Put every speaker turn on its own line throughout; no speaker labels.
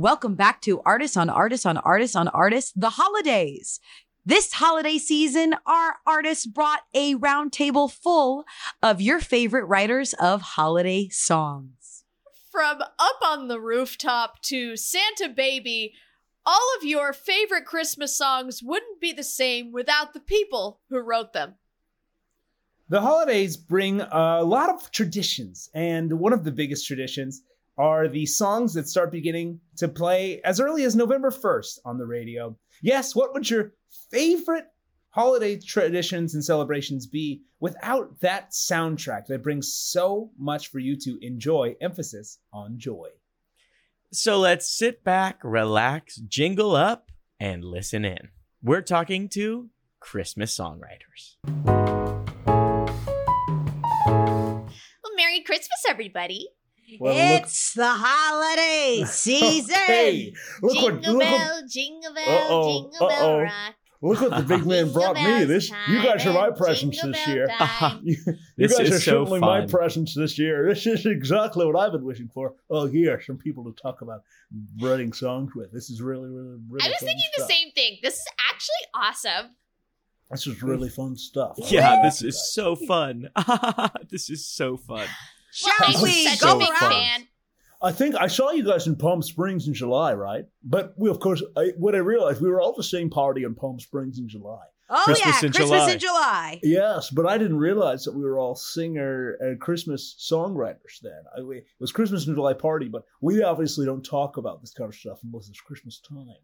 Welcome back to Artists on Artists on Artists on Artists, the holidays. This holiday season, our artists brought a roundtable full of your favorite writers of holiday songs.
From Up on the Rooftop to Santa Baby, all of your favorite Christmas songs wouldn't be the same without the people who wrote them.
The holidays bring a lot of traditions, and one of the biggest traditions are the songs that start beginning to play as early as November 1st on the radio. Yes, what would your favorite holiday traditions and celebrations be without that soundtrack that brings so much for you to enjoy? Emphasis on joy.
So let's sit back, relax, jingle up, and listen in. We're talking to Christmas songwriters.
Well, Merry Christmas, everybody.
Well, look-
it's the holiday season.
Hey, look what,
jingle
look, what,
bell, jingle bell,
Uh-oh,
jingle bell
uh-oh.
rock.
look what the big man brought me. This
time
you guys are my
and
presents
jingle
this
bell
year.
time.
You, you
This
guys are
so
certainly my
fun.
presents this year. This is exactly what I've been wishing for. Oh, yeah, some people to talk about writing songs with. This is really, really, really.
I was
fun
thinking the same thing. This is actually awesome.
This is really fun stuff. I
Yeah,
like
this is
guys.
so fun. this is so fun.
Shall
well, I'm
we
such
so
big
go
fun.
around?
fan.
I think I saw you guys in Palm Springs in July, right? But we, of course, I, what I realized we were all the same party in Palm Springs in July.
Oh
Christmas
yeah,
in
Christmas
July.
in July.
Yes, but I didn't realize that we were all singer and Christmas songwriters then. I, we, it was Christmas in July party, but we obviously don't talk about this kind of stuff unless it's Christmas time.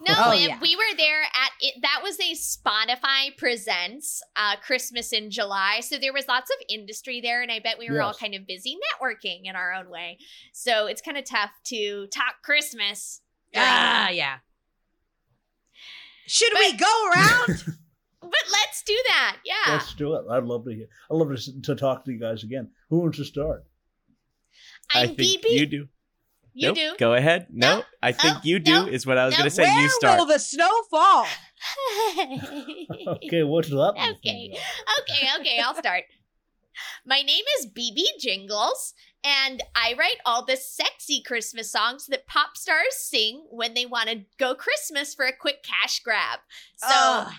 No,
Oh, yeah.
we were there at it. That was a Spotify presents uh, Christmas in July, so there was lots of industry there, and I bet we were all kind of busy networking in our own way. So it's kind of tough to talk Christmas. during-
Ah, yeah. Should
But-
we go around?
but let's do that. Yeah,
Let's do it. I'd love to hear. I'd love to, to talk to you guys again. Who wants to start?
I'm
I think
BB.
you do.
You
nope.
do.
Go ahead. No,
No,
I think
no,
you do
no,
is what I was
no.
going to say.
Where
you start.
will the snow fall?
Okay, what's up?
Okay. okay, okay, I'll start. My name is BB Jingles, and I write all the sexy Christmas songs that pop stars sing when they want to go Christmas for a quick cash grab. So
Ugh.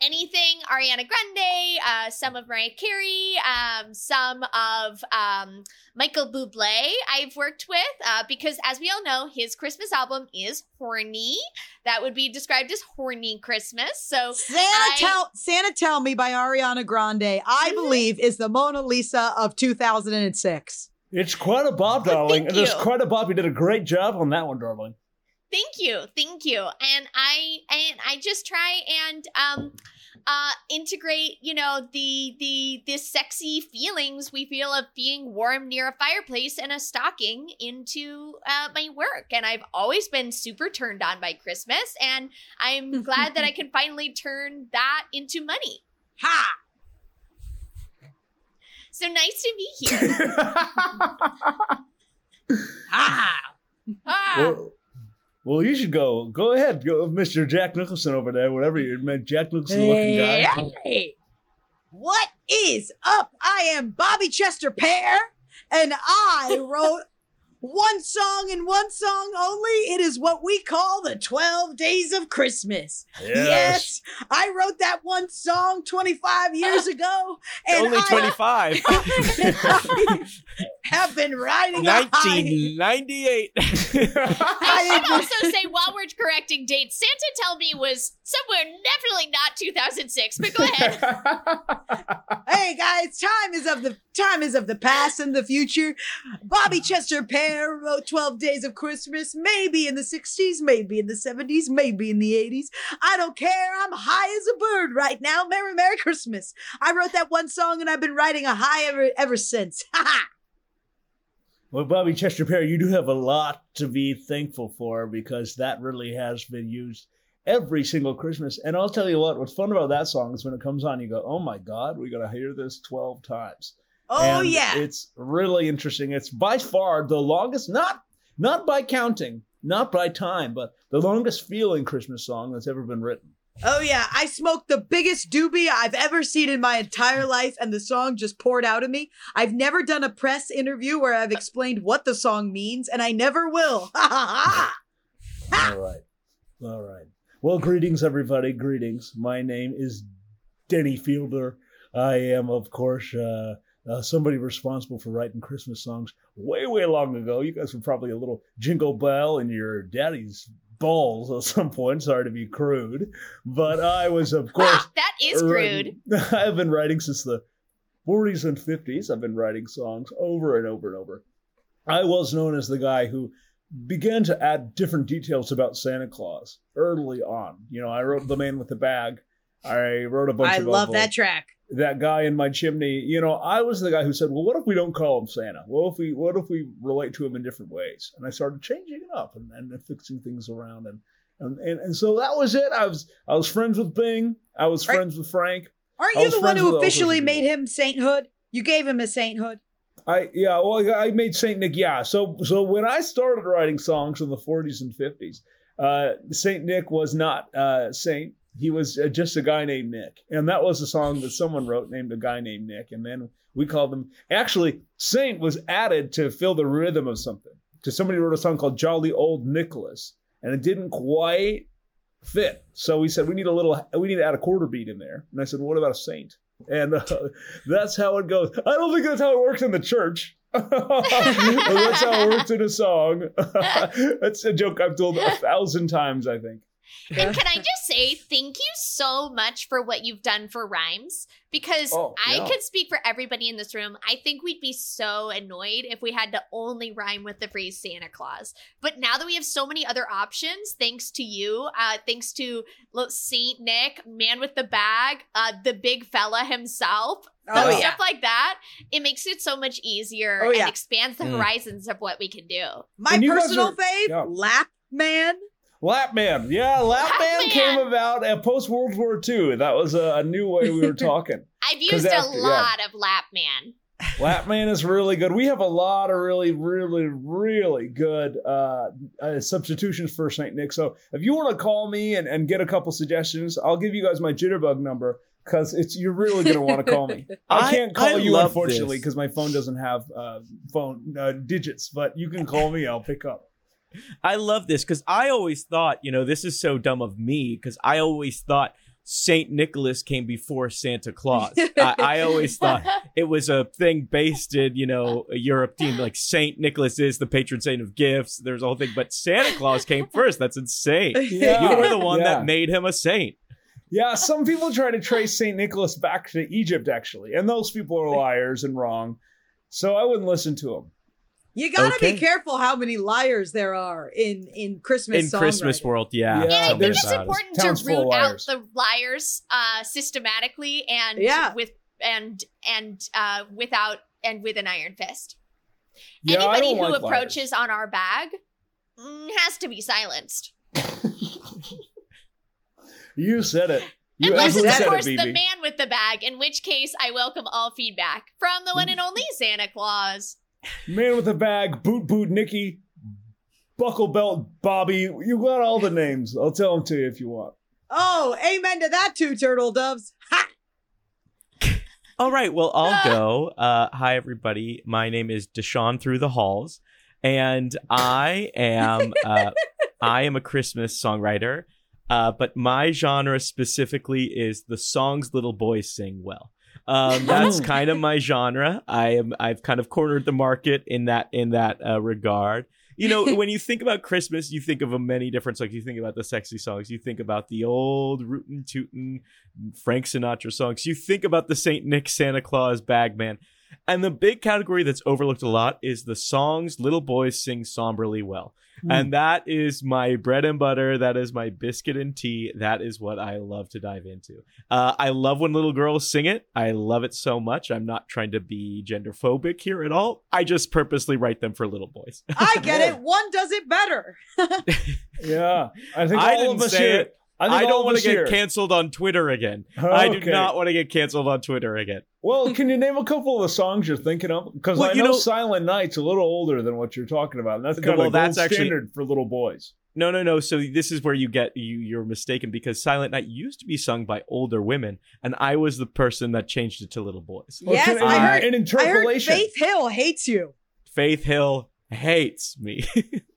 Anything Ariana Grande, uh, some of Mariah Carey, um, some of um, Michael Bublé I've worked with uh, because, as we all know, his Christmas album is horny. That would be described as horny Christmas. So
Santa
I-
tell Santa tell me by Ariana Grande, I
Mhm.
believe is the Mona Lisa of 2006.
It's quite a bob,
Well,
darling.
thank
It is quite a bob. You did a great job on that one, darling.
Thank you, thank you, and I and I just try and um uh integrate you know the the the sexy feelings we feel of being warm near a fireplace and a stocking into uh, my work. And i've always been super turned on by christmas and i'm glad that i can finally turn that into money.
Ha!
so nice to be here.
Ha!
Ah,
well, well, you should go. Go ahead, go, Mr. Jack Nicholson over there, whatever you meant, Jack Nicholson looking guy.
Hey! What is up? I am Bobby Chester Pear, and I wrote one song and one song only. It is what we call the 12 Days of Christmas. Yes, I wrote that one song 25 years ago, and
Only
I
25.
have been riding a
1998.
I
I
should also say, while we're correcting dates, Santa tell me was somewhere definitely not 2006. But go ahead.
hey guys, time is of the time is of the past and the future. Bobby ah. Chester Pear wrote 12 Days of Christmas, maybe in the 60s, maybe in the 70s, maybe in the 80s. I don't care. I'm high as a bird right now. Merry Merry Christmas. I wrote that one song and I've been writing a high ever ever since. Ha ha.
Well, Bobby Chester Perry, you do have a lot to be thankful for because that really has been used every single Christmas. And I'll tell you what, what's fun about that song is when it comes on, you go, oh my God, we got to hear this 12 times.
Oh
And
yeah.
It's really interesting. It's by far the longest, not not by counting, not by time, but the longest feeling Christmas song that's ever been written.
Oh yeah, I smoked the biggest doobie I've ever seen in my entire life, and the song just poured out of me. I've never done a press interview where I've explained what the song means, and I never will. Ha ha ha!
All right. All right. Well, greetings, everybody. Greetings. My name is Denny Fielder. I am, of course, uh, uh, somebody responsible for writing Christmas songs way, way long ago. You guys were probably a little jingle bell in your daddy's balls at some point. Sorry to be crude, but I was, of course,
that is crude.
writing- I've been writing since the 40s and 50s. I've been writing songs over and over and over. I was known as the guy who began to add different details about Santa Claus early on. You know, I wrote The Man with the Bag. I wrote a bunch
I
of
love
other-
that track.
That guy in my chimney, you know, I was the guy who said, "Well, what if we don't call him Santa? What if we what if we relate to him in different ways?" And I started changing it up and, and fixing things around, and, and and and so that was it. I was I was friends with Bing. I was friends with Frank.
Aren't you the one who officially made him sainthood? You gave him a sainthood.
I yeah, well, I made Saint Nick. Yeah, so so when I started writing songs in the 40s and 50s, uh, Saint Nick was not uh, Saint. He was uh, just a guy named Nick, and that was a song that someone wrote named a guy named Nick, and then we called him. Actually, Saint was added to fill the rhythm of something. Because somebody wrote a song called Jolly Old Nicholas, and it didn't quite fit. So we said we need a little, we need to add a quarter beat in there. And I said, what about a Saint? And uh, that's how it goes. I don't think that's how it works in the church. That's how it works in a song. that's a joke I've told a thousand times, I think.
And can I just say thank you so much for what you've done for rhymes? Because
Oh,
I
yeah.
could speak for everybody in this room. I think we'd be so annoyed if we had to only rhyme with the phrase Santa Claus. But now that we have so many other options, thanks to you, uh, thanks to lo- Saint Nick, Man with the Bag, uh, the big fella himself,
Oh,
stuff
yeah.
like that, it makes it so much easier
Oh, yeah.
and expands the
Mm.
horizons of what we can do.
My
And you guys
personal
are-
fave,
yeah.
Lap Man.
Lap Man. Yeah, Lap,
Lap
Man,
Man.
came about at post World War II. That was a, a new way we were talking.
I've used a
after- yeah.
lot of
Lapman. Lapman is really good. We have a lot of really, really, really good uh, uh, substitutions for St. Nick. So if you want to call me and, and get a couple suggestions, I'll give you guys my Jitterbug number because it's you're really going to want to call me. I
I-
can't call
I
you unfortunately because my phone doesn't have uh, phone uh, digits, but you can call me. I'll pick up.
I love this because I always thought, you know, this is so dumb of me because I always thought Saint Nicholas came before Santa Claus. I, I always thought it was a thing based in, you know, a Team like Saint Nicholas is the patron saint of gifts. There's a whole thing, but Santa Claus came first. That's insane.
Yeah.
You were the one
Yeah.
that made him a saint.
Yeah, some people try to trace St. Nicholas back to Egypt, actually, and those people are liars and wrong. So I wouldn't listen to them.
You gotta
Okay.
be careful how many liars there are in in Christmas
in Christmas world, yeah.
Yeah,
And I think it's
there's-
about it.
important
Town's
to
full
root out the liars uh, systematically and
Yeah.
with and and uh, without and with an iron fist.
Yeah,
Anybody who
like liars.
approaches on our bag mm, has to be silenced.
You said it. You
Unless it's
said
of
it,
course the
BB.
man with the bag, in which case I welcome all feedback from the one and only Santa Claus.
Man with a bag, boot boot Nicky, buckle belt Bobby. You got all the names. I'll tell them to you if you want.
Oh, amen to that, two turtle doves. Ha!
All right. Well, I'll go. Uh, hi, everybody. My name is Deshaun Through the Halls, and I am uh, I am a Christmas songwriter. Uh, but my genre specifically is the songs little boys sing well. Um, that's
Oh.
kind of my genre. I am I've kind of cornered the market in that in that uh, regard. You know, when you think about Christmas, you think of a many different songs. You think about the sexy songs. You think about the old rootin' tootin' Frank Sinatra songs. You think about the Saint Nick Santa Claus Bagman. And the big category that's overlooked a lot is the songs little boys sing somberly well.
Hmm.
And that is my bread and butter. That is my biscuit and tea. That is what I love to dive into. Uh, I love when little girls sing it. I love it so much. I'm not trying to be gender phobic here at all. I just purposely write them for little boys.
I get it. One does it better.
Yeah, I think
I
all
didn't
of us
say
here.
It.
I,
I, don't want to get
here.
canceled on Twitter again. I do not want to get canceled on Twitter again.
Well, can you name a couple of the songs you're thinking of? Because
Well,
I
you
know,
know-
Silent Night's a little older than what you're talking about, and that's kind
Well,
of
that's
gold
actually-
standard for little boys.
No, no, no. So this is where you get you you're mistaken because Silent Night used to be sung by older women, and I was the person that changed it to little boys.
Well,
Yes,
can-
I
in-
heard-
in
I heard
interpolation.
Faith Hill hates you.
Faith Hill, hates me.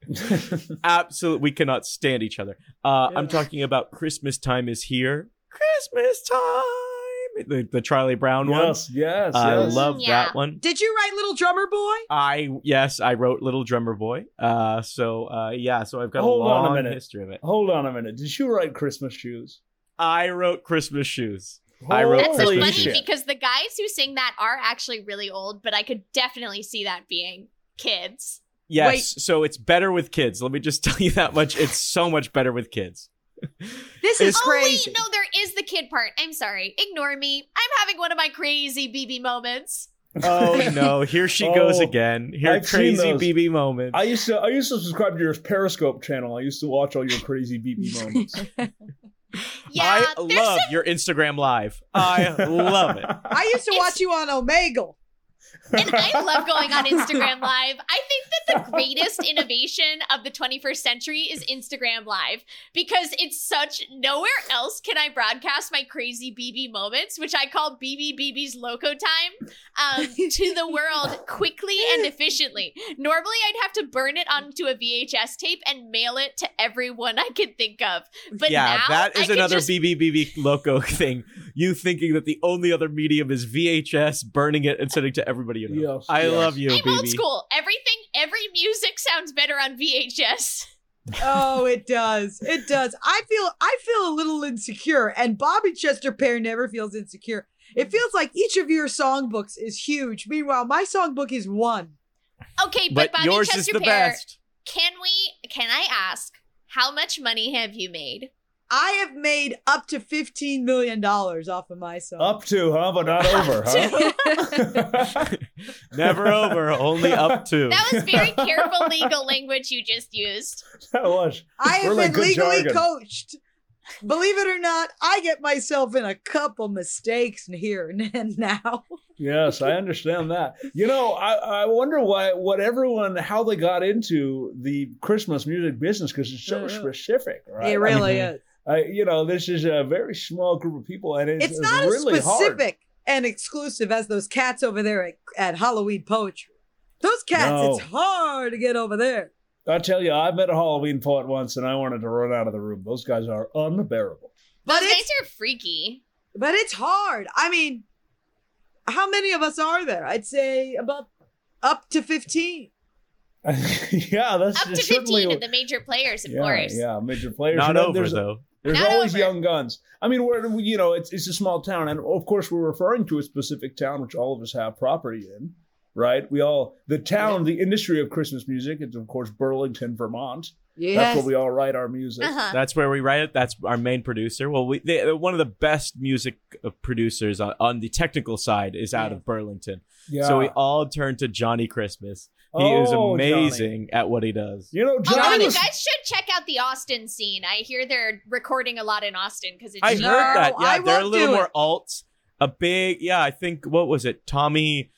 Absolutely, we cannot stand each other. Uh, I'm talking about Christmas time is here. Christmas time. The, the Charlie Brown one.
yes, yes,
I love
Yeah.
that one.
Did you write Little Drummer Boy?
I yes, I wrote Little Drummer Boy. Uh, so uh, yeah, so I've got
Hold
a
on a
long
minute.
history of it.
Hold on a minute. Did you write Christmas shoes?
I wrote Christmas shoes. I wrote
That's so funny
shit.
because the guys who sing that are actually really old, but I could definitely see that being kids.
Yes,
Wait.
so it's better with kids. Let me just tell you that much. It's so much better with kids.
This is
Oh
crazy.
wait, no, there is the kid part. I'm sorry. Ignore me. I'm having one of my crazy BB moments.
Oh no, here she goes
Oh,
again. Here
I've
crazy. BB moments.
I used to I used to subscribe to your Periscope channel. I used to watch all your crazy BB moments.
Yeah,
I
there's
love
some
your Instagram live. I love it.
I used to
It's-
watch you on Omegle.
And I love going on Instagram Live. I think that the greatest innovation of the 21st century is Instagram Live because it's such nowhere else can I broadcast my crazy BB moments, which I call BB BB's Loco Time, um, to the world quickly and efficiently. Normally, I'd have to burn it onto a VHS tape and mail it to everyone I could think of. But
yeah, that
I
another
just
BB BB loco thing. You thinking that the only other medium is VHS, burning it and sending to everybody you know.
Yes,
I
yes.
love you,
I'm old school. Everything, every music sounds better on VHS.
Oh, it does. It does. I feel I feel a little insecure, and Bobby Chester Pear never feels insecure. It feels like each of your songbooks is huge. Meanwhile, my songbook is one.
Okay, but,
But
Bobby
yours
Chester
is the
Pear,
best.
can we? Can I ask how much money have you made?
I have made up to fifteen million dollars off of my song.
Up to, huh? But not over, huh?
Never over, only up to.
That was very careful legal language you just used.
that was.
I have
Really
been legally
jargon.
coached. Believe it or not, I get myself in a couple mistakes here and now.
Yes, I understand that. You know, I, I wonder why, what everyone, how they got into the Christmas music business because it's so
mm-hmm.
specific, right?
It really
I mean,
is.
I, you know, this is a very small group of people, and it's,
It's not
really
as specific and exclusive as those cats over there at, at Halloween Poetry. Those cats,
No.
it's hard to get over there.
I tell you, I've met a Halloween poet once, and I wanted to run out of the room. Those guys are unbearable.
But
Those
it's
guys are freaky.
but it's hard. I mean, how many of us are there? I'd say about up to fifteen.
yeah, that's
Up to
certainly
15 of the major players, of
yeah,
course.
yeah, major players.
Not
You know,
over
there's,
though.
There's
Not
always
over.
young guns. I mean, we're you know, it's it's a small town, and of course, we're referring to a specific town which all of us have property in, right? We all the town, the industry of Christmas music. It's of course Burlington, Vermont. Yeah, that's
Yes.
where we all write our music.
Uh-huh.
That's where we write it. That's our main producer. Well, we they, one of the best music uh, producers on, on the technical side is out
Yeah.
of Burlington.
Yeah.
So we all turn to Johnny Christmas. He is
Oh,
amazing at what he does.
You know,
Although
Johnny
you guys should check out the Austin scene. I hear they're recording a lot in Austin because it's
I
No,
heard that. Yeah,
I
they're a little more
it.
alt. A big, yeah. I think what was it? Tommy,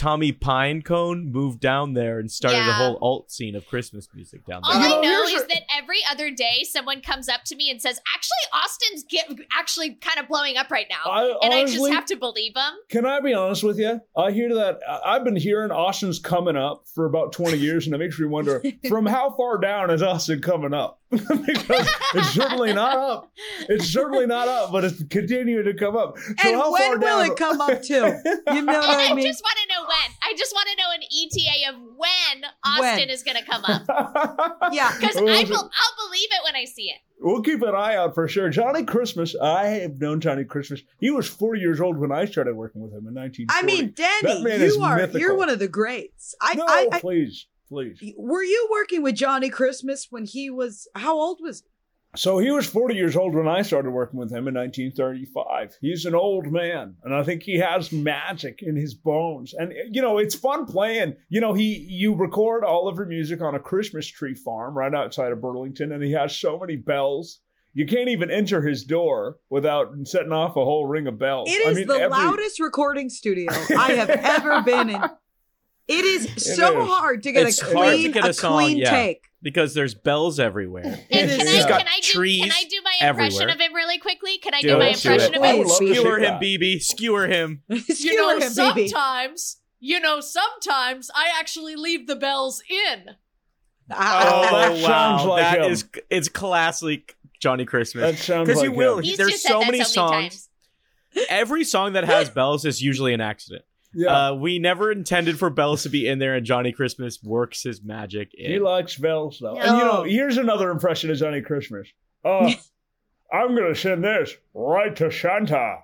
Tommy Pinecone moved down there and started a whole alt scene of Christmas music down
All
there.
You
I
know,
know is
a-
that every other day someone comes up to me and says, "Actually, Austin's get actually kind of blowing up right now,"
I-
and I just have to believe them.
Can I be honest with you? I hear that. I- I've been hearing Austin's coming up for about 20 years, and it makes me wonder from how far down is Austin coming up? because it's certainly not up. It's certainly not up, but it's continuing to come up. So
and
how
when
far
will
down?
it come up to? You know what I
I
mean?
just want to know when. I just want to know an ETA of when Austin
When.
is going to come up.
Yeah.
Because I will, I'll believe it when I see it.
We'll keep an eye out for sure. Johnny Christmas. I have known Johnny Christmas. He was 40 years old when I started working with him in 1940.
I mean,
That
Danny, you are
mythical.
you're one of the greats. I,
no,
I, I
please, please.
were you working with Johnny Christmas when he was how old was he?
So he was 40 years old when I started working with him in 1935. He's an old man, and I think he has magic in his bones. And eh, you know, it's fun playing. You know, he you record all of your music on a Christmas tree farm right outside of Burlington, and he has so many bells. You can't even enter his door without setting off a whole ring of bells.
It
I mean,
the
every-
loudest recording studio I have ever been in. It is so
is.
hard to get
It's
a
hard to
clean,
get a
a
song,
clean
yeah.
take.
because there's bells everywhere.
And
It
can,
is.
I,
He's
can,
got
I do,
trees
can I do my impression
everywhere.
of him really quickly? Can I
Do
do, my
it, do
impression
it.
of him?
would love
Skewer him. BB. Skewer him.
Skewer him, baby.
sometimes You know, sometimes I actually leave the bells in.
Ah, oh, that sounds like
that
him.
is- it's classic Johnny Christmas.
That
Christmas.
sounds
Because
like
you will.
He's
There's
just
so
said that
many
so many
songs.
times.
Every song that has bells is usually an accident.
Yeah.
Uh, we never intended for bells to be in there, and Johnny Christmas works his magic in.
He likes bells though. And you know, here's another impression of Johnny Christmas. Uh, I'm gonna send this right to Santa.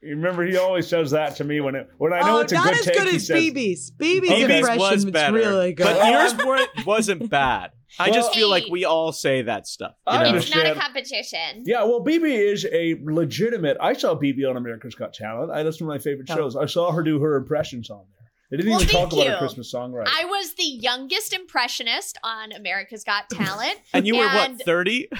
You remember he always says that to me when it when I know
oh,
it's a
not
good
as
take.
good
he
as
says,
BB's. BB's
Okay.
BB's
impression
was
was
better,
really good.
but yours wasn't bad. I just feel like we all say that stuff. You know?
It's not a competition.
Yeah, well, BB is a legitimate. I saw BB on America's Got Talent. I, that's one of my favorite
Oh.
shows. I saw her do her impressions on there. They didn't
Well,
even talk
thank
about her
you.
Christmas songwriting.
I was the youngest impressionist on America's Got Talent.
And you were what, 30?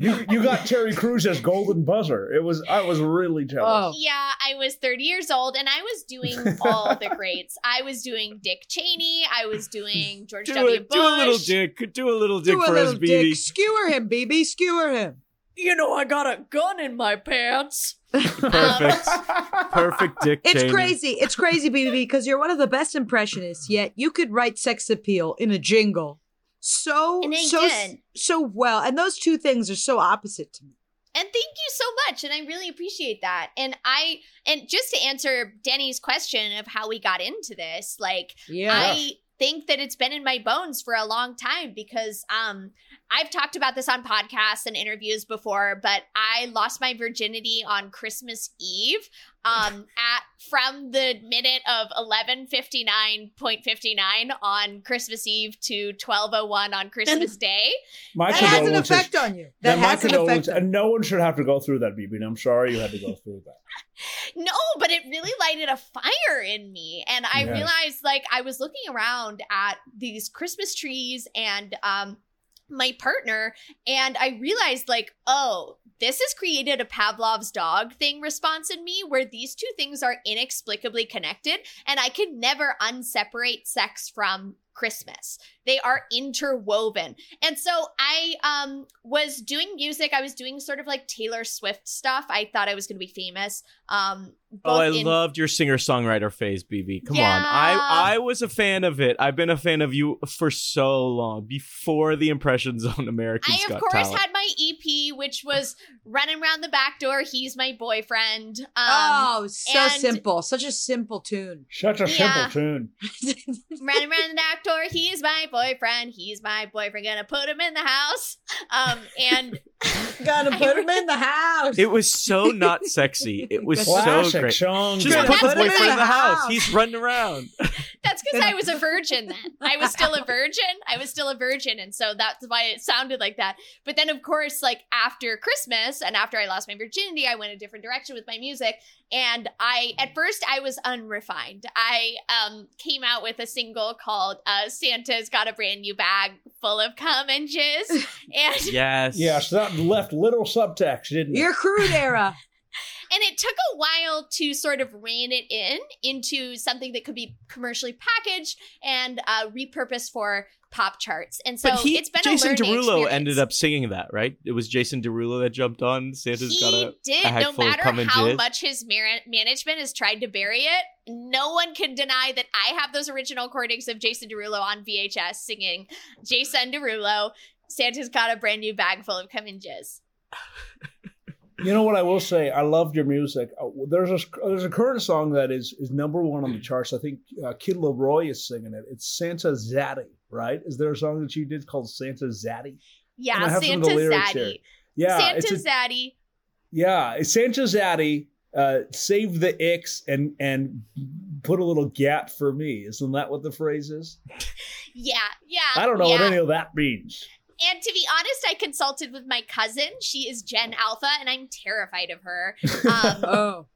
you you got Terry Crews as Golden Buzzer. It was I was really jealous.
Oh.
Yeah, I was 30 years old and I was doing all the greats. I was doing Dick Cheney. I was doing George
Do,
W.
a,
Bush.
do a little dick. Do a little dick
Do a
for
little
us,
dick.
BB.
Skewer him, BB. Skewer him.
You know, I got a gun in my pants.
Perfect. Um, Perfect Dick
It's
Cheney.
crazy. It's crazy, BB, because you're one of the best impressionists. Yet you could write sex appeal in a jingle so so
did.
so well, and those two things are so opposite to me.
And thank you so much. And I really appreciate that. And I, and just to answer Denny's question of how we got into this, like,
Yeah.
I think that it's been in my bones for a long time because um I've talked about this on podcasts and interviews before, but I lost my virginity on Christmas Eve um at from the minute of 11:59.59 on Christmas Eve to 12:01 on Christmas Day.
my
that has an effect on you. That has an effect
And no one should have to go through that, BB. And I'm sorry you had to go through that.
No, but it really lighted a fire in me. And I
Yes.
realized like I was looking around at these Christmas trees and um my partner and I realized like, oh, this has created a Pavlov's dog thing response in me where these two things are inexplicably connected and I can never unseparate sex from Christmas. They are interwoven. And so I um was doing music. I was doing sort of like Taylor Swift stuff. I thought I was going to be famous. Um
Oh, I
in-
loved your singer songwriter phase, BB. Come on. I I was a fan of it. I've been a fan of you for so long before the Impressions on Americans
I of
Got
course
Talent.
had my EP, which was running around the back door. He's my boyfriend. Um,
oh, so
and-
simple. Such a simple tune.
Such a
Yeah.
simple tune.
running around the back door. He's my boyfriend. He's my boyfriend. Gonna put him in the house. Um, and
gonna put him in the house.
It was so not sexy. It was so
Classic
great.
song.
Just
Well,
put the
that's what
boyfriend in the house.
house.
He's running around.
that's because I was a virgin then. I was still a virgin. I was still a virgin, and so that's why it sounded like that. But then, of course, like after Christmas and after I lost my virginity, I went a different direction with my music. And I, at first, I was unrefined. I um came out with a single called uh, "Santa's Got a Brand New Bag Full of Cum and Jizz," and
Yes.
Yes, that left little subtext, didn't it?
Your crude era.
And it took a while to sort of rein it in into something that could be commercially packaged and uh, repurposed for pop charts. And so
but he,
it's been
Jason
a
Derulo
experience.
ended up singing that, right? It was Jason Derulo that jumped on. Santa's
he
got a.
did,
a
no matter how much his mar- management has tried to bury it. No one can deny that I have those original recordings of Jason Derulo on VHS singing Jason Derulo. Santa's got a brand new bag full of cum and jizz.
You know what I will say? I loved your music. Uh, there's a there's a current song that is is number one on the charts. I think uh, Kid Laroi is singing it. It's Santa Zaddy, right? Is there a song that you did called Santa Zaddy? And
Yeah,
have some of
Santa
the lyrics here.
Zaddy.
Yeah,
Santa
it's a,
Zaddy.
yeah, it's Santa Zaddy. Uh, save the icks and and put a little gap for me. Isn't that what the phrase is?
Yeah, yeah.
I don't know
yeah.
what any of that means.
And to be honest, I consulted with my cousin. She is Gen Alpha, and I'm terrified of her. Um,
Oh.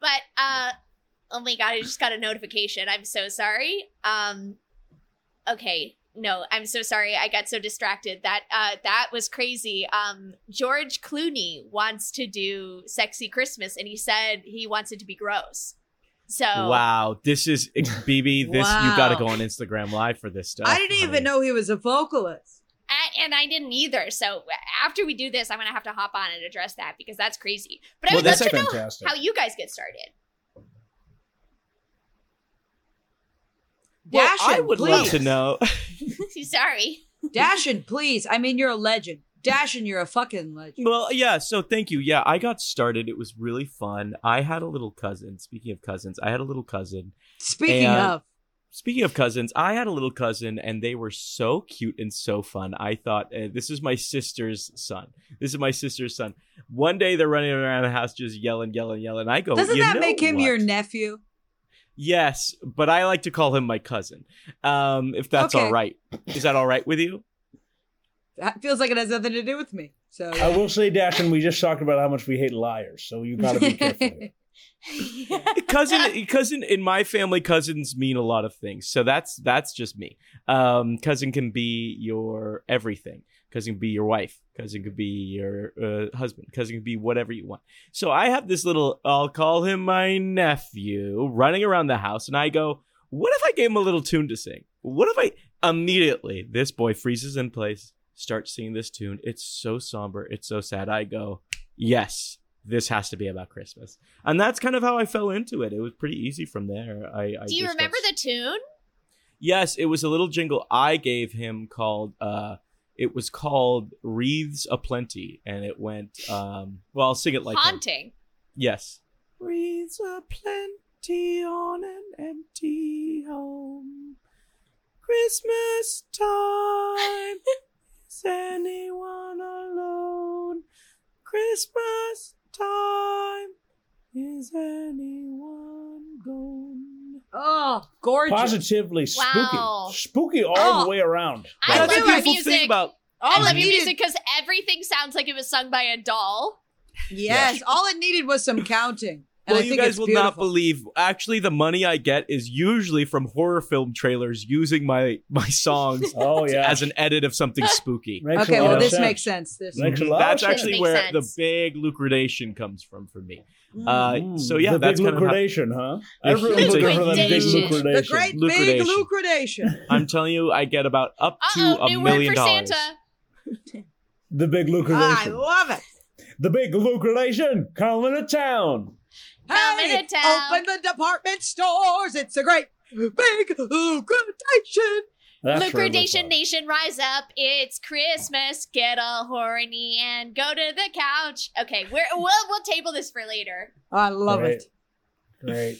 but uh, oh my god, I just got a notification. I'm so sorry. Um, okay, no, I'm so sorry. I got so distracted. That uh, that was crazy. Um, George Clooney wants to do "Sexy Christmas," and he said he wants it to be gross. So
Wow, this is BB. This you got to go on Instagram Live for this stuff.
I didn't even know he was a vocalist.
I, and I didn't either. So after we do this, I'm gonna have to hop on and address that because that's crazy. But I
Well,
would love
that's
to know how you guys get started.
Well,
Dashin,
I would
please.
love to know.
Sorry.
Dashin, please. I mean, you're a legend. Dashin, you're a fucking legend.
Well, yeah, so thank you. Yeah, I got started. It was really fun. I had a little cousin. Speaking of cousins, I had a little cousin.
Speaking
And-
of,
Speaking of cousins, I had a little cousin and they were so cute and so fun. I thought, uh, this is my sister's son. This is my sister's son. One day they're running around the house just yelling, yelling, yelling. I go,
doesn't
"You
that
know
make him
what?
your nephew?
Yes, but I like to call him my cousin. Um, if that's
Okay.
all right. Is that all right with you?
That feels like it has nothing to do with me. So
I will say, Dashin, we just talked about how much we hate liars, so you got to be careful.
cousin cousin in my family cousins mean a lot of things. So that's that's just me. Um cousin can be your everything. Cousin can be your wife. Cousin could be your uh, husband. Cousin can be whatever you want. So i have this little i'll call him my nephew running around the house and i go what if i gave him a little tune to sing? What if i immediately this boy freezes in place starts singing this tune. It's so somber. It's so sad. I go yes this has to be about christmas and that's kind of how I fell into it. It was pretty easy from there. I, I
Do you remember
got-
the tune?
Yes, it was a little jingle I gave him called. uh It was called "Wreaths Aplenty," and it went. um Well, I'll sing it like him.
Haunting.
Yes. Wreaths aplenty on an empty home. Christmas time. Is anyone alone? Christmas time. Is anyone gone?
oh, gorgeous.
Positively spooky.
Wow.
Spooky all
Oh.
the way around.
I
That's
love
the
your
beautiful
music.
thing about
All
I
it
your
needed-
music because everything sounds like it was sung by a doll.
Yes, all it needed was some counting. And
well,
I
you guys will
beautiful.
not believe. Actually, the money I get is usually from horror film trailers using my my songs
Oh yeah.
as an edit of something spooky.
Okay, well, this
sense.
makes sense. This
Makes a
That's actually
Makes
where
sense.
the big lucradation comes from for me.
Mm.
Uh, so yeah,
the
that's
big
kind of how,
huh?
The
Everyone's looking for that big
lucradation.
lucradation.
the great big
Lucradation.
lucradation.
I'm telling you, I get about up to
Uh oh,
a
new word
million
for
dollars.
Santa.
The big
lucratation.
I
love it.
The big lucradation coming to town.
Coming
Hey,
to town.
Open the department stores. It's a great big lucradation.
That's really
Lucradation. Nation, rise up! It's Christmas. Get all horny and go to the couch. Okay, we're, we'll we'll table this for later.
I love
Great.
it.
Great.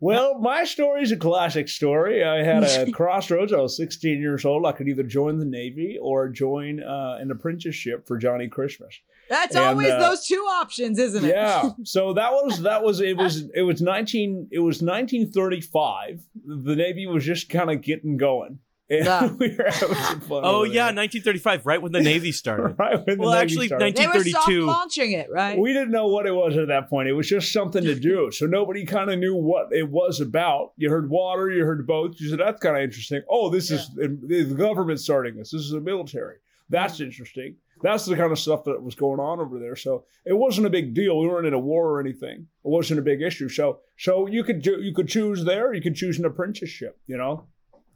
Well, my story is a classic story. I had a crossroads. I was 16 years old. I could either join the Navy or join uh, an apprenticeship for Johnny Christmas.
That's
And,
always
uh,
those two options, isn't it?
Yeah. So that was that was it was it was 19 it was 1935. The Navy was just kind of getting going.
Yeah.
we were having some fun.
Oh yeah, 1935, right when the Navy started.
right when the
Well,
Navy
actually,
started.
19
They were soft
1932.
launching it, right?
We didn't know what it was at that point. It was just something to do. So nobody kind of knew what it was about. You heard water, you heard boats. You said, that's kind of interesting. Oh, this is the government starting this. This is the military. That's interesting. That's the kind of stuff that was going on over there. So it wasn't a big deal. We weren't in a war or anything. It wasn't a big issue. So so you could you could choose there. You could choose an apprenticeship. You know,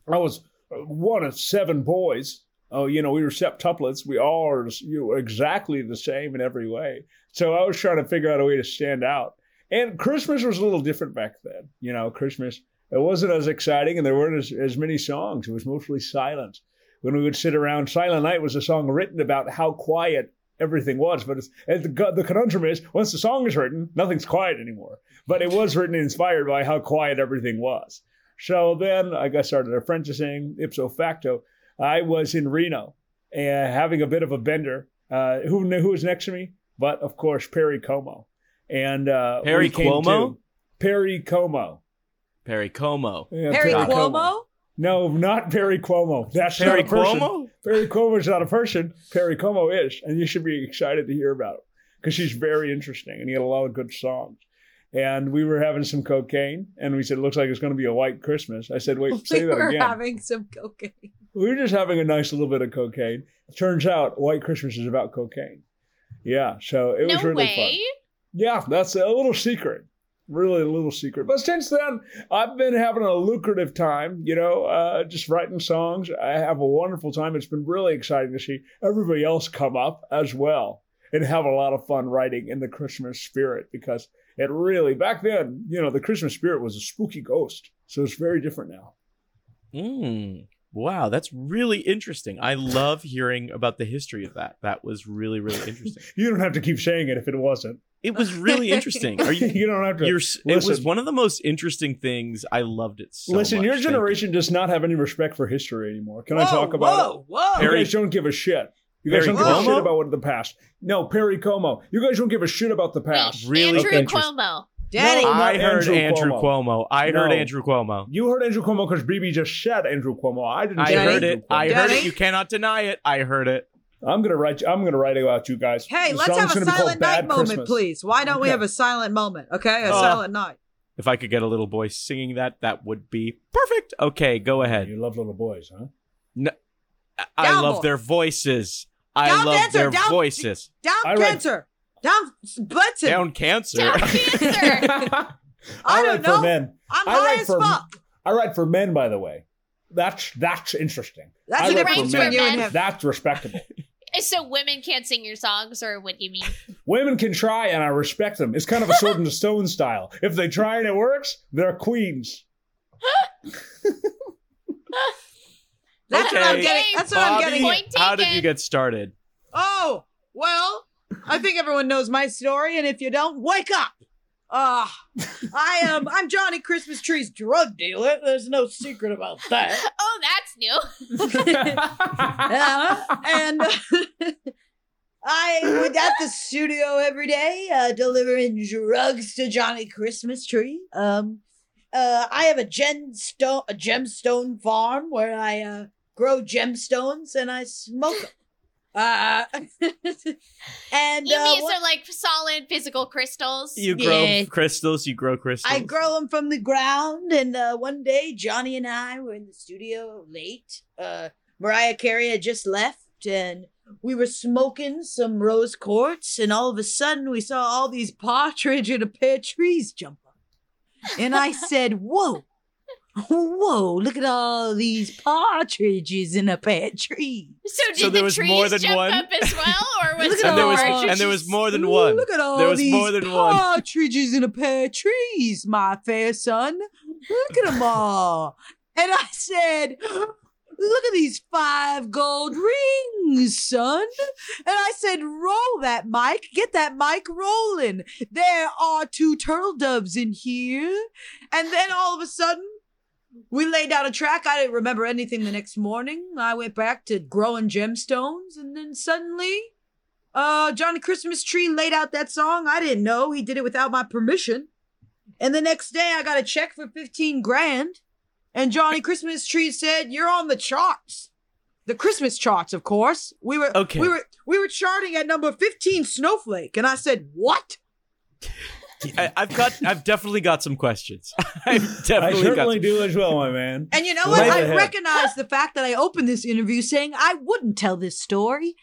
I was uh, one of seven boys. Oh, you know, we were septuplets. We all are you know, exactly the same in every way. So I was trying to figure out a way to stand out. And Christmas was a little different back then. You know, Christmas, it wasn't as exciting and there weren't as, as many songs. It was mostly silence. When we would sit around, Silent Night was a song written about how quiet everything was. But it's, and the, the conundrum is, once the song is written, nothing's quiet anymore. But it was written inspired by how quiet everything was. So then I got started apprenticing ipso facto. I was in Reno and having a bit of a bender. Uh, who knew who was next to me? But of course, Perry Como. And uh,
Perry
we came
Cuomo?
to- Perry Como.
Perry Como.
Yeah,
Harry
Perry
Cuomo?
No, not Perry Cuomo. That's
Perry
not a person.
Cuomo?
Perry Cuomo is not a person. Perry Como is, and you should be excited to hear about it because she's very interesting, and he had a lot of good songs. And we were having some cocaine, and we said, "It looks like it's going to be a white Christmas." I said, "Wait, say that again."
we
that
were
again."
having some cocaine.
we were just having a nice little bit of cocaine. Turns out, White Christmas is about cocaine. Yeah, so it was
no
really
way.
fun. Yeah, that's a little secret. Really a little secret. But since then, I've been having a lucrative time, you know, uh, just writing songs. I have a wonderful time. It's been really exciting to see everybody else come up as well and have a lot of fun writing in the Christmas spirit because it really, back then, you know, the Christmas spirit was a spooky ghost. So it's very different now.
Mm. Wow, that's really interesting. I love hearing about the history of that. That was really, really interesting.
You don't have to keep saying it if it wasn't.
It was really interesting. Are you?
you don't have to.
You're, it was one of the most interesting things. I loved it so
Listen,
much.
your
Thank you.
generation does not have any respect for history anymore. Can I talk about
whoa,
it?
Whoa,
whoa!
You
guys don't give a shit. You guys
Perry
don't give a shit about what the past. No, Perry Como. You guys don't give a shit about the past.
Really
Andrew
interesting.
Cuomo.
Daddy.
No,
I
not
heard
Andrew
Andrew,
Cuomo.
Cuomo. I heard Andrew Cuomo.
You heard Andrew Cuomo because BB just said Andrew Cuomo. I didn't.
I heard
Andrew
it. I
Cuomo.
heard
Daddy?
it. You cannot deny it. I heard it.
I'm gonna write. I'm gonna write about you guys.
Hey,
The
let's have a
gonna be called
silent night
Bad
moment,
Christmas.
please. Why don't we have a silent moment? Okay, a
Oh.
silent night.
If I could get a little boy singing that, that would be perfect. Okay, go oh, ahead.
You love little boys, huh?
I- I
Down
love
boy.
their voices. I
Down
love
dancer,
their
down-
voices.
Down
I read-
cancer. Down Blitzen.
Down cancer.
Down cancer.
I don't
write
know.
for men.
I'm
I
high
write
as
for-
fuck.
I write for men, by the way. That's that's interesting.
That's
I
the
write
difference
for
between you
men.
and him.
That's respectable.
So women can't sing your songs, or what do you mean?
Women can try, and I respect them. It's kind of a sword and a stone style. If they try and it works, they're queens.
That's what I'm getting. That's what I'm
Bobby,
getting.
Point
how did you get started?
Oh, well, I think everyone knows my story, and if you don't, wake up. Uh, I am I'm Johnny Christmas Tree's drug dealer. There's no secret about that.
Oh, that's new.
Uh, and I was at the studio every day, uh, delivering drugs to Johnny Christmas Tree. Um, uh, I have a gemstone, a gemstone farm where I uh, grow gemstones and I smoke. Uh, and
You
uh,
mean
what-
so like solid physical crystals?
You grow
Yeah.
crystals. You grow crystals.
I grow them from the ground. And uh, one day, Johnny and I were in the studio late. Uh, Mariah Carey had just left, and we were smoking some rose quartz. And all of a sudden, we saw all these partridge in a pear trees jump up. And I said, "Whoa." Whoa, look at all these partridges in a pear tree.
So did
So there
the
was
trees
more than
jump
one?
up as well, or was
Look
it
at
and there was
all-
partridges?
and there was more than
Ooh,
one.
Look at all
There was
these
more than one.
partridges in a pear trees, my fair son. Look at them all. And I said, Look at these five gold rings, son. And I said, Roll that mic. Get that mic rolling. There are two turtle doves in here. And then all of a sudden, we laid down a track. I didn't remember anything the next morning. I went back to growing gemstones, and then suddenly, uh, Johnny Christmas Tree laid out that song. I didn't know he did it without my permission. And the next day, I got a check for fifteen grand, and Johnny Christmas Tree said, "You're on the charts." The Christmas charts, of course. We were
Okay.
We were we were charting at number fifteen, Snowflake, and I said, "What?"
I, I've got. I've definitely got some questions. I've
I
definitely got.
certainly
Some,
do as well, my man.
And you know
Right
what? I
ahead.
recognize the fact that I opened this interview saying I wouldn't tell this story,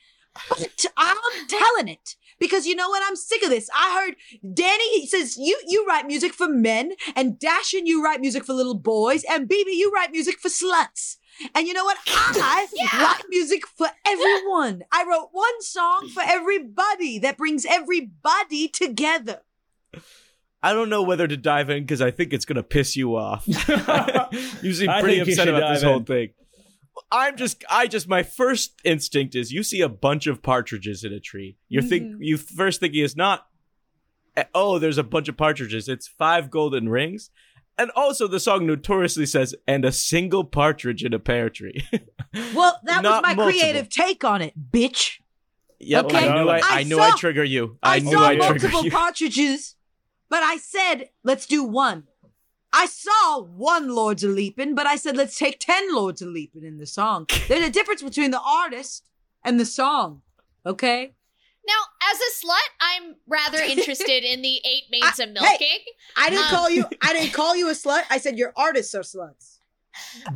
but I'm telling it. Because you know what? I'm sick of this. I heard Danny he says you you write music for men, and Dashin you write music for little boys, and BB you write music for sluts. And you know what? I write music for everyone. I wrote one song for everybody that brings everybody together.
I don't know whether to dive in because I think it's gonna piss you off. you seem pretty upset about this
dive
whole thing. I'm just, I just, my first instinct is you see a bunch of partridges in a tree. You think,
Mhm.
you first thinking is not, eh, oh, there's a bunch of partridges. It's five golden rings. And also the song notoriously says, and a single partridge in a pear tree.
Well, that was my
multiple.
creative take on it, bitch.
yep,
Okay.
I knew I,
I
I knew
saw-
I'd trigger you. I,
I,
knew
saw
I'd trigger
multiple
you.
partridges, but I said, let's do one. I saw one Lords of Leaping, but I said, let's take 10 Lords of Leaping in the song. There's a difference between the artist and the song. Okay?
Now, as a slut, I'm rather interested in the eight maids
I-
of milking.
I didn't
Um.
call you, I didn't call you a slut. I said your artists are sluts.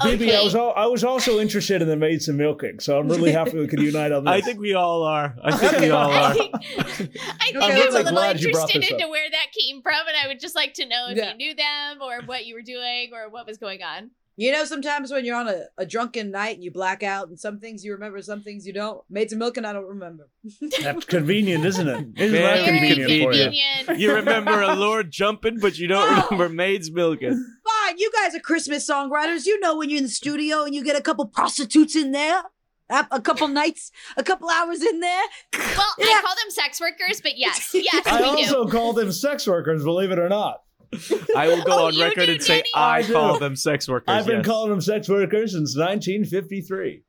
BB, I was al- I was also interested in the maids and milking, so I'm really happy we could unite on this.
I think we all are. I think we all are.
think, I think
I'm
I'm,
really
a little
glad
interested
this up.
into where that came from, and I would just like to know if
Yeah.
you knew them or what you were doing or what was going on.
You know, sometimes when you're on a, a drunken night and you black out, and some things you remember, some things you don't. Maids of Milking, I don't remember.
That's convenient, isn't it? Isn't
Very
that
Very
convenient for you?
You remember a lord jumping, but you don't
Oh.
remember maids milking.
By on, you guys are Christmas songwriters. You know when you're in the studio and you get a couple prostitutes in there, a a couple nights, a couple hours in there.
Well,
Yeah.
I call them sex workers, but yes, yes,
I
we do.
also call them sex workers, believe it or not.
I will go
Oh,
on record
do,
and say
Danny?
I
I
call them sex workers.
I've been
yes.
calling them sex workers since 1953.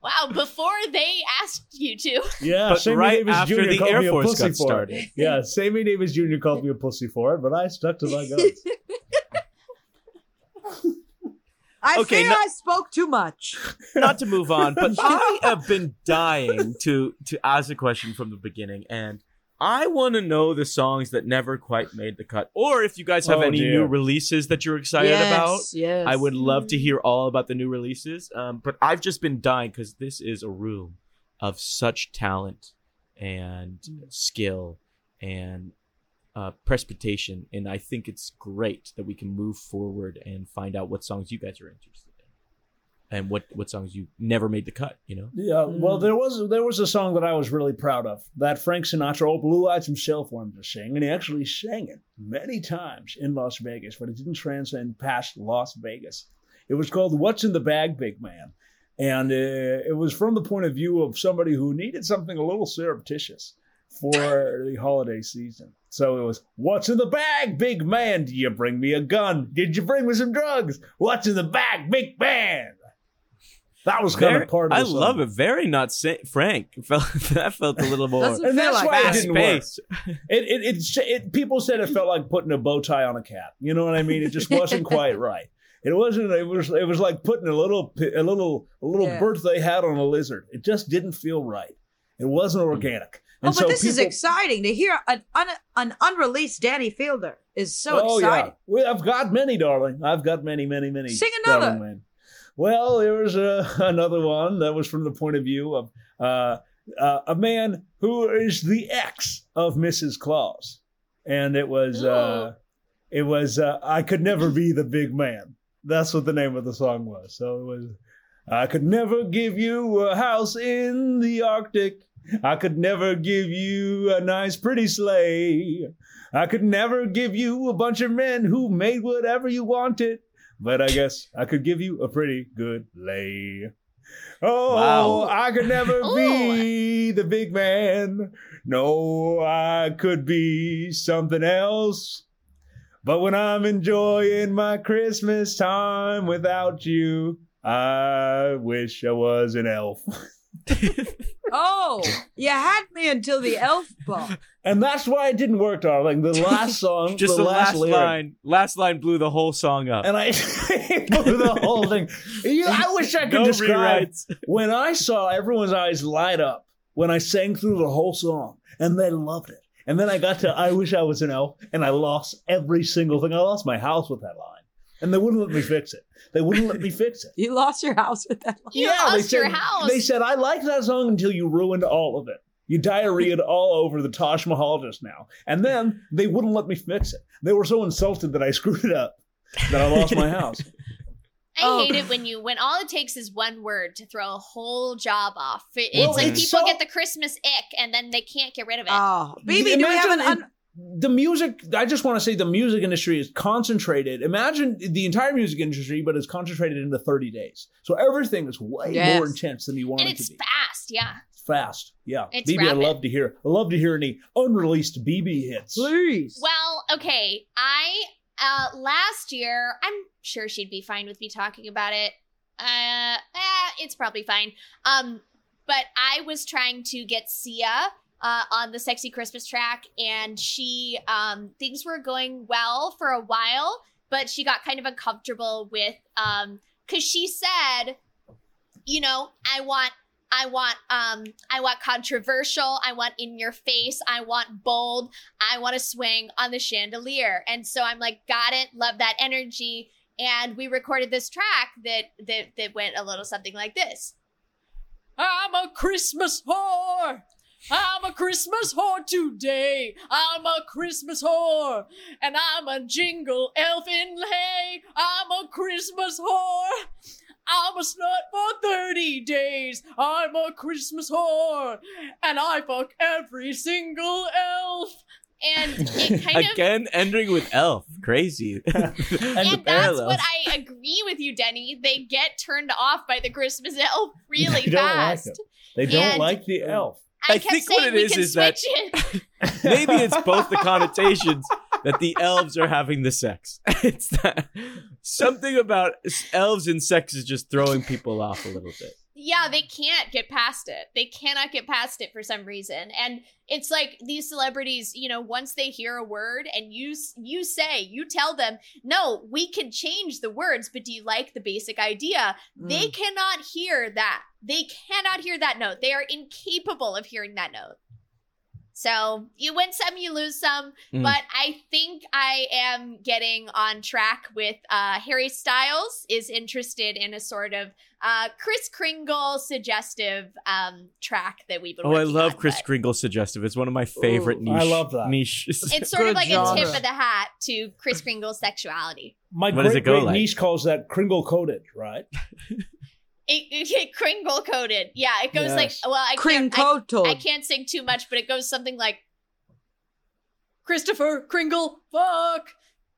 Wow, before they asked you to.
Yeah,
But
Sammy
right
Davis
after
Jr.
the
called
Air Force got started.
Yeah, Sammy Davis Jr. called me a pussy for it, but I stuck to my guns.
I
Okay,
fear
no-
I spoke too much.
not to move on, but I have been dying to to ask a question from the beginning, and I want to know the songs that never quite made the cut, or if you guys have
Oh,
any
dear.
new releases that you're excited about.
yes.
I would love to hear all about the new releases. Um, but I've just been dying because this is a room of such talent and skill and uh, precipitation, and I think it's great that we can move forward and find out what songs you guys are interested in, and what what songs you never made the cut. You know.
Yeah, well, there was there was a song that I was really proud of that Frank Sinatra, old Blue Eyes himself, wanted to sing, and he actually sang it many times in Las Vegas, but it didn't transcend past Las Vegas. It was called "What's in the Bag, Big Man," and uh, it was from the point of view of somebody who needed something a little surreptitious for the holiday season. So it was, "What's in the bag, big man? Did you bring me a gun? Did you bring me some drugs? What's in the bag, big man?" That was kind
Very-
of part of
I
the song.
love it. Very not sa- Frank. That felt a little more
Doesn't
And that's
like
why it
fast
didn't work. It, it, it, it, people said it felt like putting a bow tie on a cat. You know what I mean? It just wasn't quite right. It wasn't. It was. It was like putting a little, a little, a little
Yeah.
birthday hat on a lizard. It just didn't feel right. It wasn't hmm. organic.
Oh,
And
but
so
this is exciting to hear an, un, an unreleased Danny Fielder is so
oh
exciting.
yeah, well, I've got many, darling. I've got many, many, many.
Sing another.
Well, there was uh, another one that was from the point of view of uh, uh, a man who is the ex of Mrs. Claus, and it was uh, it was uh, I could never be the big man. That's what the name of the song was. So it was I could never give you a house in the Arctic. I could never give you a nice, pretty sleigh. I could never give you a bunch of men who made whatever you wanted. But I guess I could give you a pretty good lay. Oh,
Wow.
I could never be oh. the big man. No, I could be something else. But when I'm enjoying my Christmas time without you, I wish I was an elf.
Oh, you had me until the elf ball.
And that's why it didn't work, darling. The last song,
Just
the,
the, last,
lyric,
line. Last line blew the whole song up.
and I blew the whole thing. You, I wish I could
no
describe
rewrites.
when I saw everyone's eyes light up when I sang through the whole song, and they loved it. And then I got to "I wish I was an elf," and I lost every single thing. I lost my house with that line, and they wouldn't let me fix it. They wouldn't let me fix it.
You lost your house with that. Line.
You
they
lost your
said,
house.
They said I liked that song until you ruined all of it. You diarrheaed all over the Taj Mahal just now, and then they wouldn't let me fix it. They were so insulted that I screwed it up that I lost my house.
I
Oh.
hate it when you when all it takes is one word to throw a whole job off. It-
Well,
it's like
it's
people
so-
get the Christmas ick and then they can't get rid of it.
Oh, baby, do we have an un-
the music i just want to say the music industry is concentrated imagine the entire music industry but it's concentrated into 30 days so everything is way
Yes.
more intense than you want
and
it to
it's
be
fast, yeah.
Fast yeah
It's
bb i love to hear i love to hear any unreleased bb hits
please?
Well, okay. I uh last year, I'm sure she'd be fine with me talking about it. Uh eh, it's probably fine. Um but I was trying to get Sia uh, on the sexy Christmas track, and she um things were going well for a while, but she got kind of uncomfortable with um because she said, you know, I want I want um I want controversial, I want in your face, I want bold, I want to swing on the chandelier. And so I'm like, got it, love that energy. And we recorded this track that that that went a little something like this. I'm a Christmas whore. I'm a Christmas whore today. I'm a Christmas whore. And I'm a jingle elf in hay. I'm a Christmas whore. I'm a slut for 30 days. I'm a Christmas whore. And I fuck every single elf. and it kind of
Again, ending with elf. Crazy.
And
and that's
parallels.
what I agree with you, Denny. They get turned off by the Christmas elf really
They don't like
fast.
They don't
And-
like the elf.
I,
I think what it is is that-
it.
Maybe it's both the connotations that the elves are having the sex. It's that something about elves and sex is just throwing people off a little bit.
Yeah, they can't get past it. They cannot get past it for some reason. And it's like these celebrities, you know, once they hear a word and you you say, you tell them, "No, we can change the words, but do you like the basic idea?" They
Mm.
cannot hear that. They cannot hear that note. They are incapable of hearing that note. So, you win some, you lose some,
Mm.
but I think I am getting on track with uh, Harry Styles is interested in a sort of uh, Chris Kringle suggestive um, track that we've been.
Oh, I love
on,
Chris
but
Kringle suggestive. It's one of my favorite
Ooh,
niche.
I love that.
niche.
It's sort of
Good
like a tip of the hat to Chris Kringle's sexuality.
My
What
great,
does it go
great
like?
niece calls that Kringle coated, right?
It, it, it Kringle coded, yeah. It goes
Yes.
like, well, I can't, I, I can't sing too much, but it goes something like Christopher Kringle, fuck.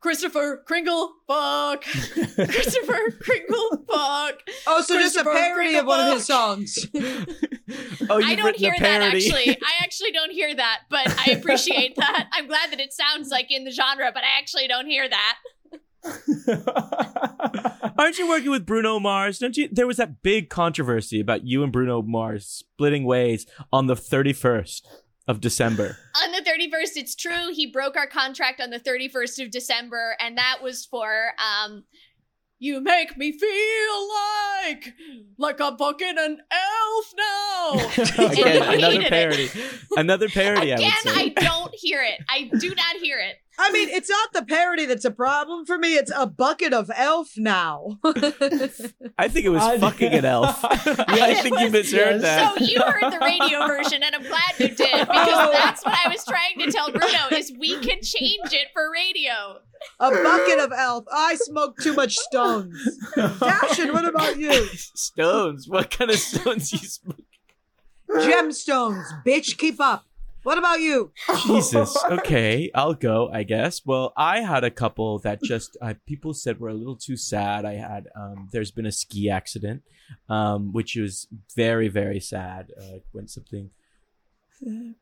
Christopher Kringle, fuck. Christopher Kringle, fuck.
Oh, so just a
Christopher
parody of one of his songs.
oh,
I
you've
don't
written a
hear that actually. I actually don't hear that, but I appreciate that. I'm glad that it sounds like in the genre, but I actually don't hear that.
Aren't you working with Bruno Mars? Don't you? There was that big controversy about you and Bruno Mars splitting ways on the 31st of December.
On the 31st, it's true. He broke our contract on the 31st of December, and that was for um you make me feel like like I'm fucking an elf now.
Again, another
hated it.
parody. Another parody,
Again,
I would say.
I don't hear it. I do not hear it.
I mean, it's not the parody that's a problem for me. It's a bucket of elf now.
I think it was
I-
fucking an elf. I think you misheard
Yes.
that.
So you heard the radio version, and I'm glad you did because oh. that's what I was trying to tell Bruno is we can change it for radio.
a bucket of elf. I smoke too much stones. Dashin, what about you?
stones. What kind of stones you smoke?
Gemstones, bitch, keep up. What about you?
Jesus. Okay, I'll go. I guess. Well, I had a couple that just uh, people said were a little too sad. I had. Um, there's been a ski accident, um, which was very very sad. Uh, when something,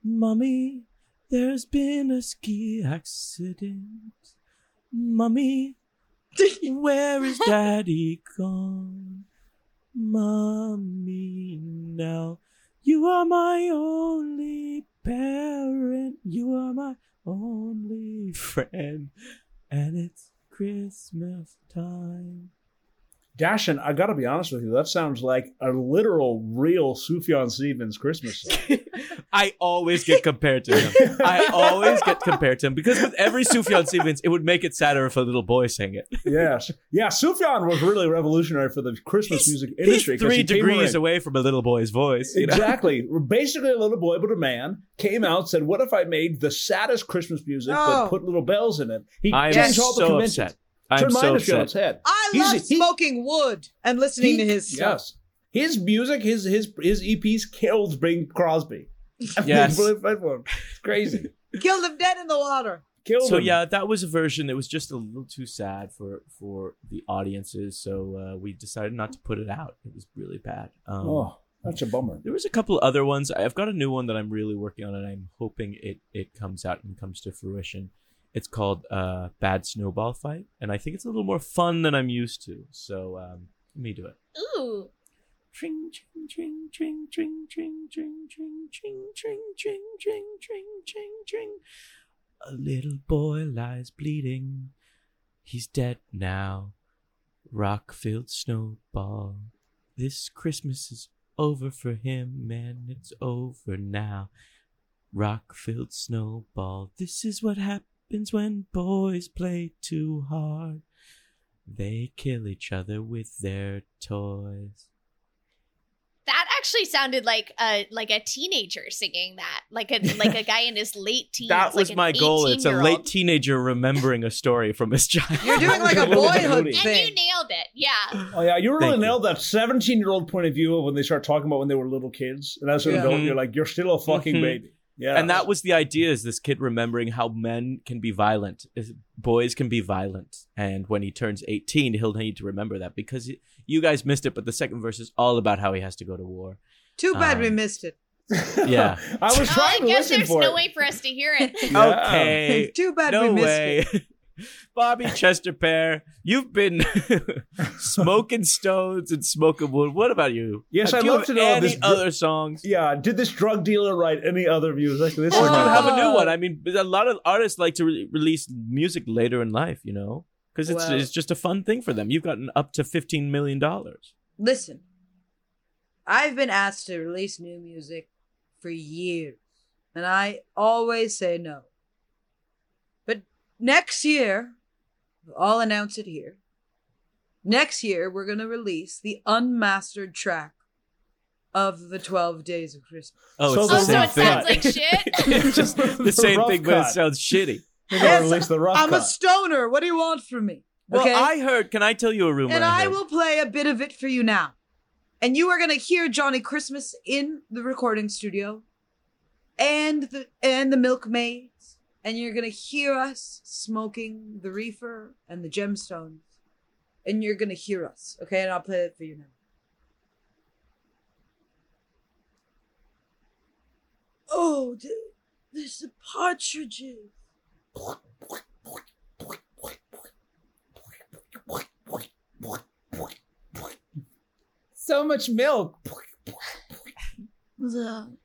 mommy, there's been a ski accident. Mommy, where is daddy gone? Mommy, now you are my only parent. You are my only friend. And it's Christmas time.
Dashin, I gotta be honest with you, that sounds like a literal, real Sufjan Stevens Christmas song.
I always get compared to him. I always get compared to him because with every Sufjan Stevens, it would make it sadder if a little boy sang it.
yes. Yeah, Sufjan was really revolutionary for the Christmas music
He's
industry. 'cause
three
he
degrees away from a little boy's voice. You know?
Exactly. Basically, a little boy but a man came out said, "What if I made the saddest Christmas music
Oh.
but put little bells in it?" He
I'm
changed all the
so
conventions.
upset. I'm
Turned my
so
industry on
upset.
its head.
I
He's-
love
he-
smoking wood and listening
He-
to his stuff.
Yes. His music, his his his EPs killed Bing Crosby.
Yes.
It's crazy.
Killed him dead in the water.
Killed
So
him.
yeah, that was a version that was just a little too sad for for the audiences. So uh, we decided not to put it out. It was really bad. Um,
Oh, that's a bummer.
There was a couple other ones. I've got a new one that I'm really working on, and I'm hoping it it comes out and comes to fruition. It's called uh, "Bad Snowball Fight," and I think it's a little more fun than I'm used to. So um, let me do it.
Ooh.
Tring, tring, tring, tring, tring, tring, tring, tring, tring, tring, tring, tring, tring, tring, tring. A little boy lies bleeding. He's dead now. Rock-filled snowball. This Christmas is over for him, man. It's over now. Rock-filled snowball. This is what happens when boys play too hard. They kill each other with their toys.
That actually sounded like a like a teenager singing that, like a like a guy in his late teens.
That was
like
my goal. It's a late teenager remembering a story from his childhood.
You're doing like a boyhood
Moody.
And
thing.
you nailed it. Yeah.
Oh yeah, you really
Thank you.
nailed that seventeen-year-old point of view of when they start talking about when they were little kids, and as an
Yeah.
adult,
Mhm.
you're like, you're still a fucking
Mhm.
baby. Yeah.
And that was the idea is this kid remembering how men can be violent. Boys can be violent. And when he turns 18, he'll need to remember that because y- you guys missed it, but the second verse is all about how he has to go to war.
Too bad we
Um,
missed it.
Yeah.
I was
Oh, I
to
guess
listen
there's
for
no
it.
way for us to hear it.
Yeah.
Okay.
Too bad
no
we missed
way.
it.
Bobby Chester Pear, you've been smoking stones and smoking wood. What about you?
Yes, I'd
you
love
have
to know
any
this dr-
other songs.
Yeah, did this drug dealer write any other music? This
Or
is
do you have a new one? I mean, a lot of artists like to re- release music later in life, you know, because it's
Well-
it's just a fun thing for them. You've gotten up to fifteen million dollars.
Listen, I've been asked to release new music for years, and I always say no. But next year, I'll announce it here. Next year, we're going to release the unmastered track of the 12 Days of Christmas.
Oh,
So
it's
the
the
Oh, so
same
it
thing.
sounds like shit.
it's just the
The
same
rough
thing, but it sounds shitty.
Yes,
release the rough
I'm a stoner. What do you want from me?
Well,
Okay?
I heard. Can I tell you a rumor?
and I
heard?
will play a bit of it for you now. And you are going to hear Johnny Christmas in the recording studio and the and the milkmaids and you're going to hear us smoking the reefer and the gemstones. And you're going to hear us, okay? And I'll play it for you now. Oh, th- there's the partridges.
So much milk.
The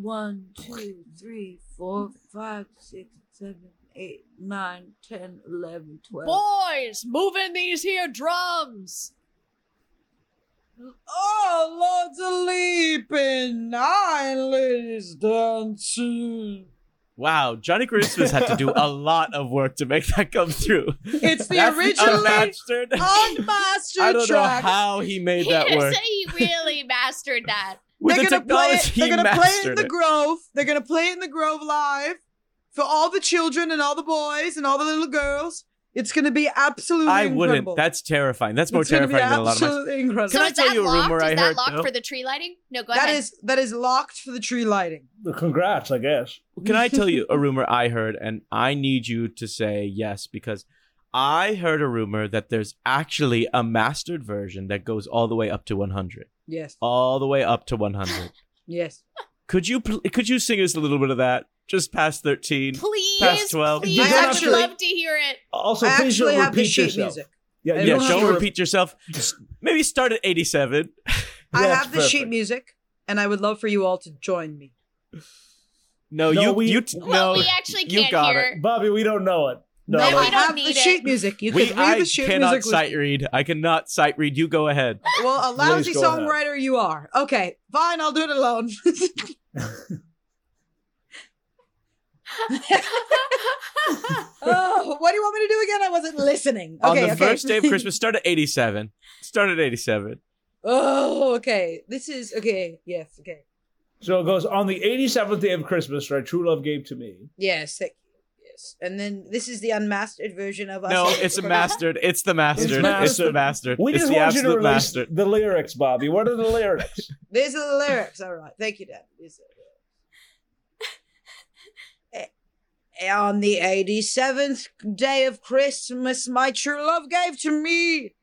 t- one, two, three, four, five, six, seven, eight, nine, ten, eleven, twelve.
Boys, moving these here drums.
Oh, Lord's a leaping, nine ladies dancing.
Wow, Johnny Christmas had to do a lot of work to make that come through.
It's the
That's
originally
unmastered.
unmastered
I don't know
track.
how he made
He
that
just
work.
said he really mastered that.
With
they're
the
gonna play
technology,
it. They're gonna play it in
mastered
the Grove. They're gonna play it in the Grove live for all the children and all the boys and all the little girls. It's gonna be absolutely
I
incredible.
wouldn't. That's terrifying. That's more
It's
terrifying than a lot of my.
absolutely incredible.
So
Can I tell
that
you a
locked?
rumor
is
I
that
heard,
locked
though?
for the tree lighting? No, go
That
ahead.
is that is locked for the tree lighting.
Congrats, I guess.
Can I tell you a rumor I heard, and I need you to say yes because I heard a rumor that there's actually a mastered version that goes all the way up to 100,
Yes.
all the way up to 100.
Yes.
could you pl- could you sing us a little bit of that? Just past 13.
please,
Past 12.
please,
You
I
don't
would
have to-
love to hear it.
Also,
I
please
actually
don't
have the
repeat
sheet
yourself.
music.
Yeah,
I
Yeah,
don't
don't
have
don't
to
repeat yourself. Just maybe start at 87.
I
That's
have the sheet
perfect.
music, and I would love for you all to join me.
No,
No,
you
we-
you t-
Well,
no.
we actually
you
can't
got
hear.
it.
Bobby, we don't know it. No,
No,
I
we don't
have
need
the
it.
sheet music. You
we
can read
I
the sheet
cannot
music. with
sight read. I cannot sight read. You go ahead.
Well, a lousy
Please go ahead.
songwriter you are. Okay, fine. I'll do it alone. oh, what do you want me to do again? I wasn't listening. Okay,
On the
okay.
first day of Christmas, start at 87. Start at 87.
oh, okay. This is okay. Yes, okay.
So it goes on the 87th day of Christmas, right? True love gave to me.
Yes, thank you. Yes, and then this is the unmastered version of us.
No, it's a mastered. It's the mastered. It's,
mastered.
the mastered.
We
it's
just
the
want you to
absolute
release
mastered.
the lyrics, Bobby. What are the lyrics?
These are the lyrics. All right. Thank you, Dad. These are the. Eh, On the 87th day of Christmas, my true love gave to me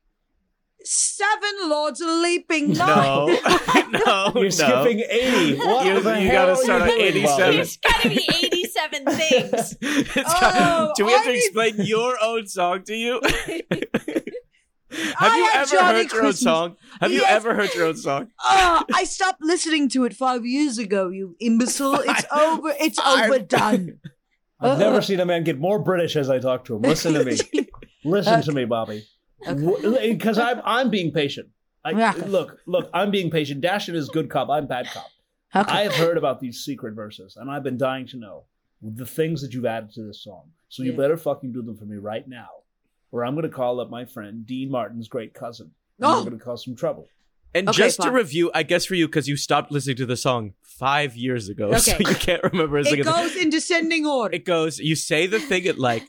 seven lords a leaping
No,
nine.
no,
You're
no.
skipping 80. What
You-
the
you
hell
gotta
are
start on
doing,
87.
Bobby?
There's gotta be 87 things.
Oh,
got- do we have
I
to
need-
explain your own song to you? have
I
you
had
ever
Johnny
heard your own song? Have you ever heard your own song?
Oh, I stopped listening to it five years ago, you imbecile. It's over. It's
Five.
overdone.
I've
Uh.
never seen a man get more British as I talk to him. Listen to me. Listen to me, Bobby. Because I'm I'm being patient. I,
Yeah.
Look, look, I'm being patient. Dashin is good cop. I'm bad cop.
Okay.
I have heard about these secret verses, and I've been dying to know the things that you've added to this song. So you
Yeah.
better fucking do them for me right now, or I'm going to call up my friend Dean Martin's great cousin. And
Oh.
We're going to cause some trouble.
And
Okay,
just to review, I guess for you, because you stopped listening to the song five years ago, so you can't remember
it goes in descending order.
It goes, you say the thing at like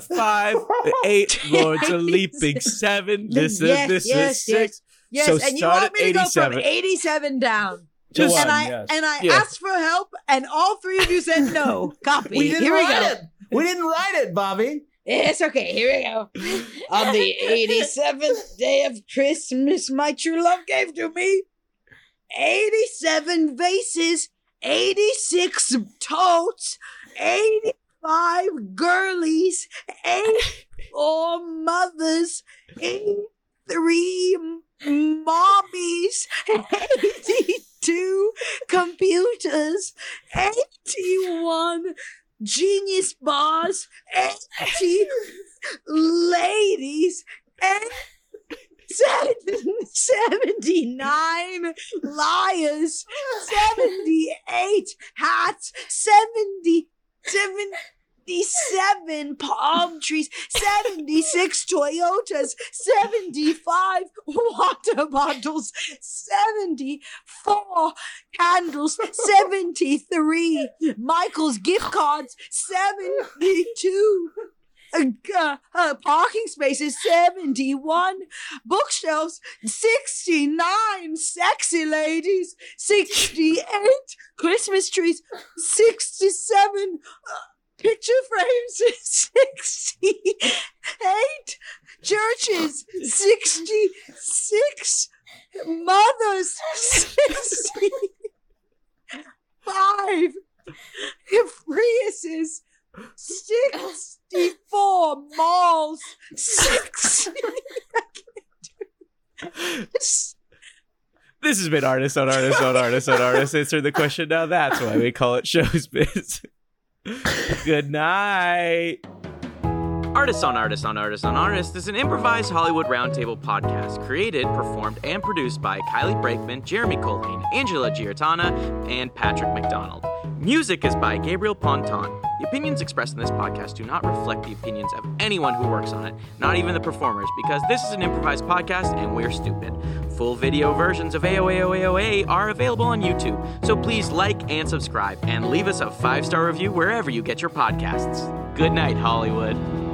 five, eight lords a leaping, seven, this
Yes,
is, this
yes,
is six.
Yes,
So
and you
start
want me to go from
87.
87 down.
To
Just-
one,
and I
yes.
and I
Yeah.
asked for help, and all three of you said no. Copy.
we didn't
Here we
write
go.
it. We didn't write it, Bobby.
It's okay. Here we go. On the 87th day of Christmas, my true love gave to me 87 vases, 86 totes, 85 girlies, eight 84 mothers, eight, three mommies, 82 computers, 81 genius bars, 80 ladies, and 79 liars, 78 hats, 70, 77 palm trees, 76 Toyotas, 75 water bottles, 74 candles, 73 Michael's gift cards, 72 uh, uh, uh, parking spaces 71 bookshelves 69 sexy ladies 68 christmas trees 67 uh, picture frames 68 churches 66 mothers 65 Priuses 64 malls, 60.
This has been artist on artist on artist on artist. Answer the question now. That's why we call it Showsbiz. Good night.
Artists on Artists on Artists on Artists is an improvised Hollywood roundtable podcast created, performed, and produced by Kylie Brakeman, Jeremy Culhane, Angela Giarratana, and Patrick McDonald. Music is by Gabriel Ponton. The opinions expressed in this podcast do not reflect the opinions of anyone who works on it, not even the performers, because this is an improvised podcast and we're stupid. Full video versions of AOAOAOA are available on YouTube, so please like and subscribe and leave us a five star review wherever you get your podcasts. Good night, Hollywood.